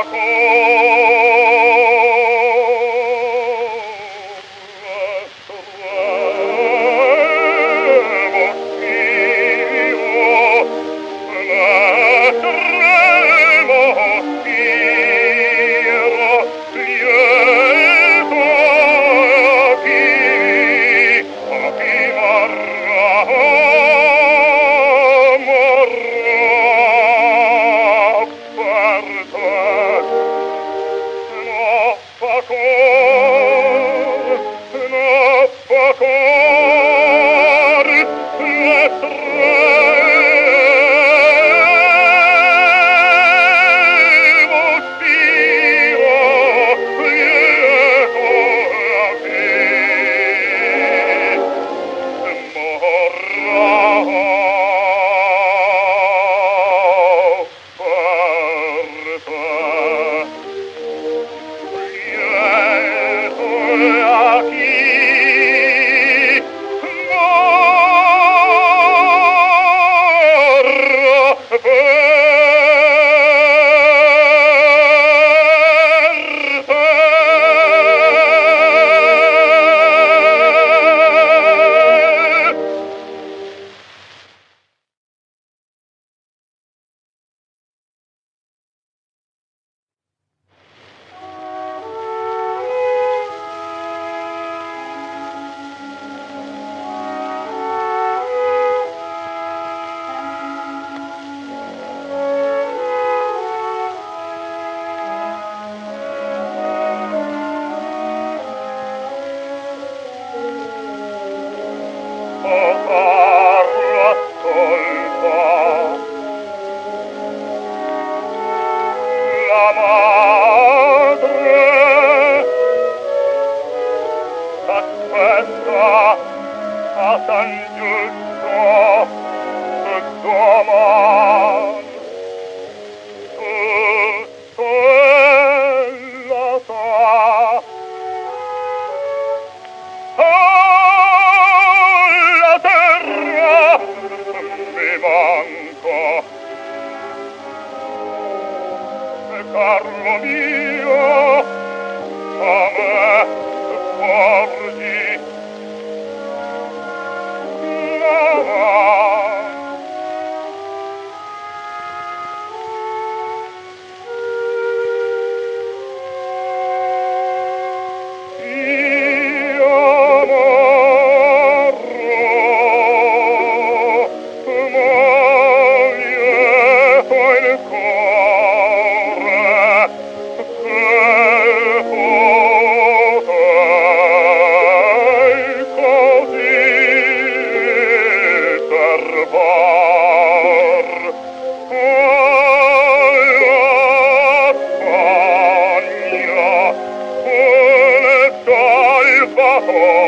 Oh, Oh.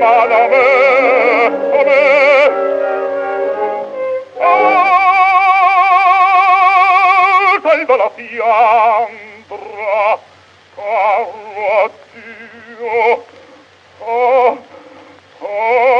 mano a me, a me. Alta da la fiandra, caro Dio, oh, oh.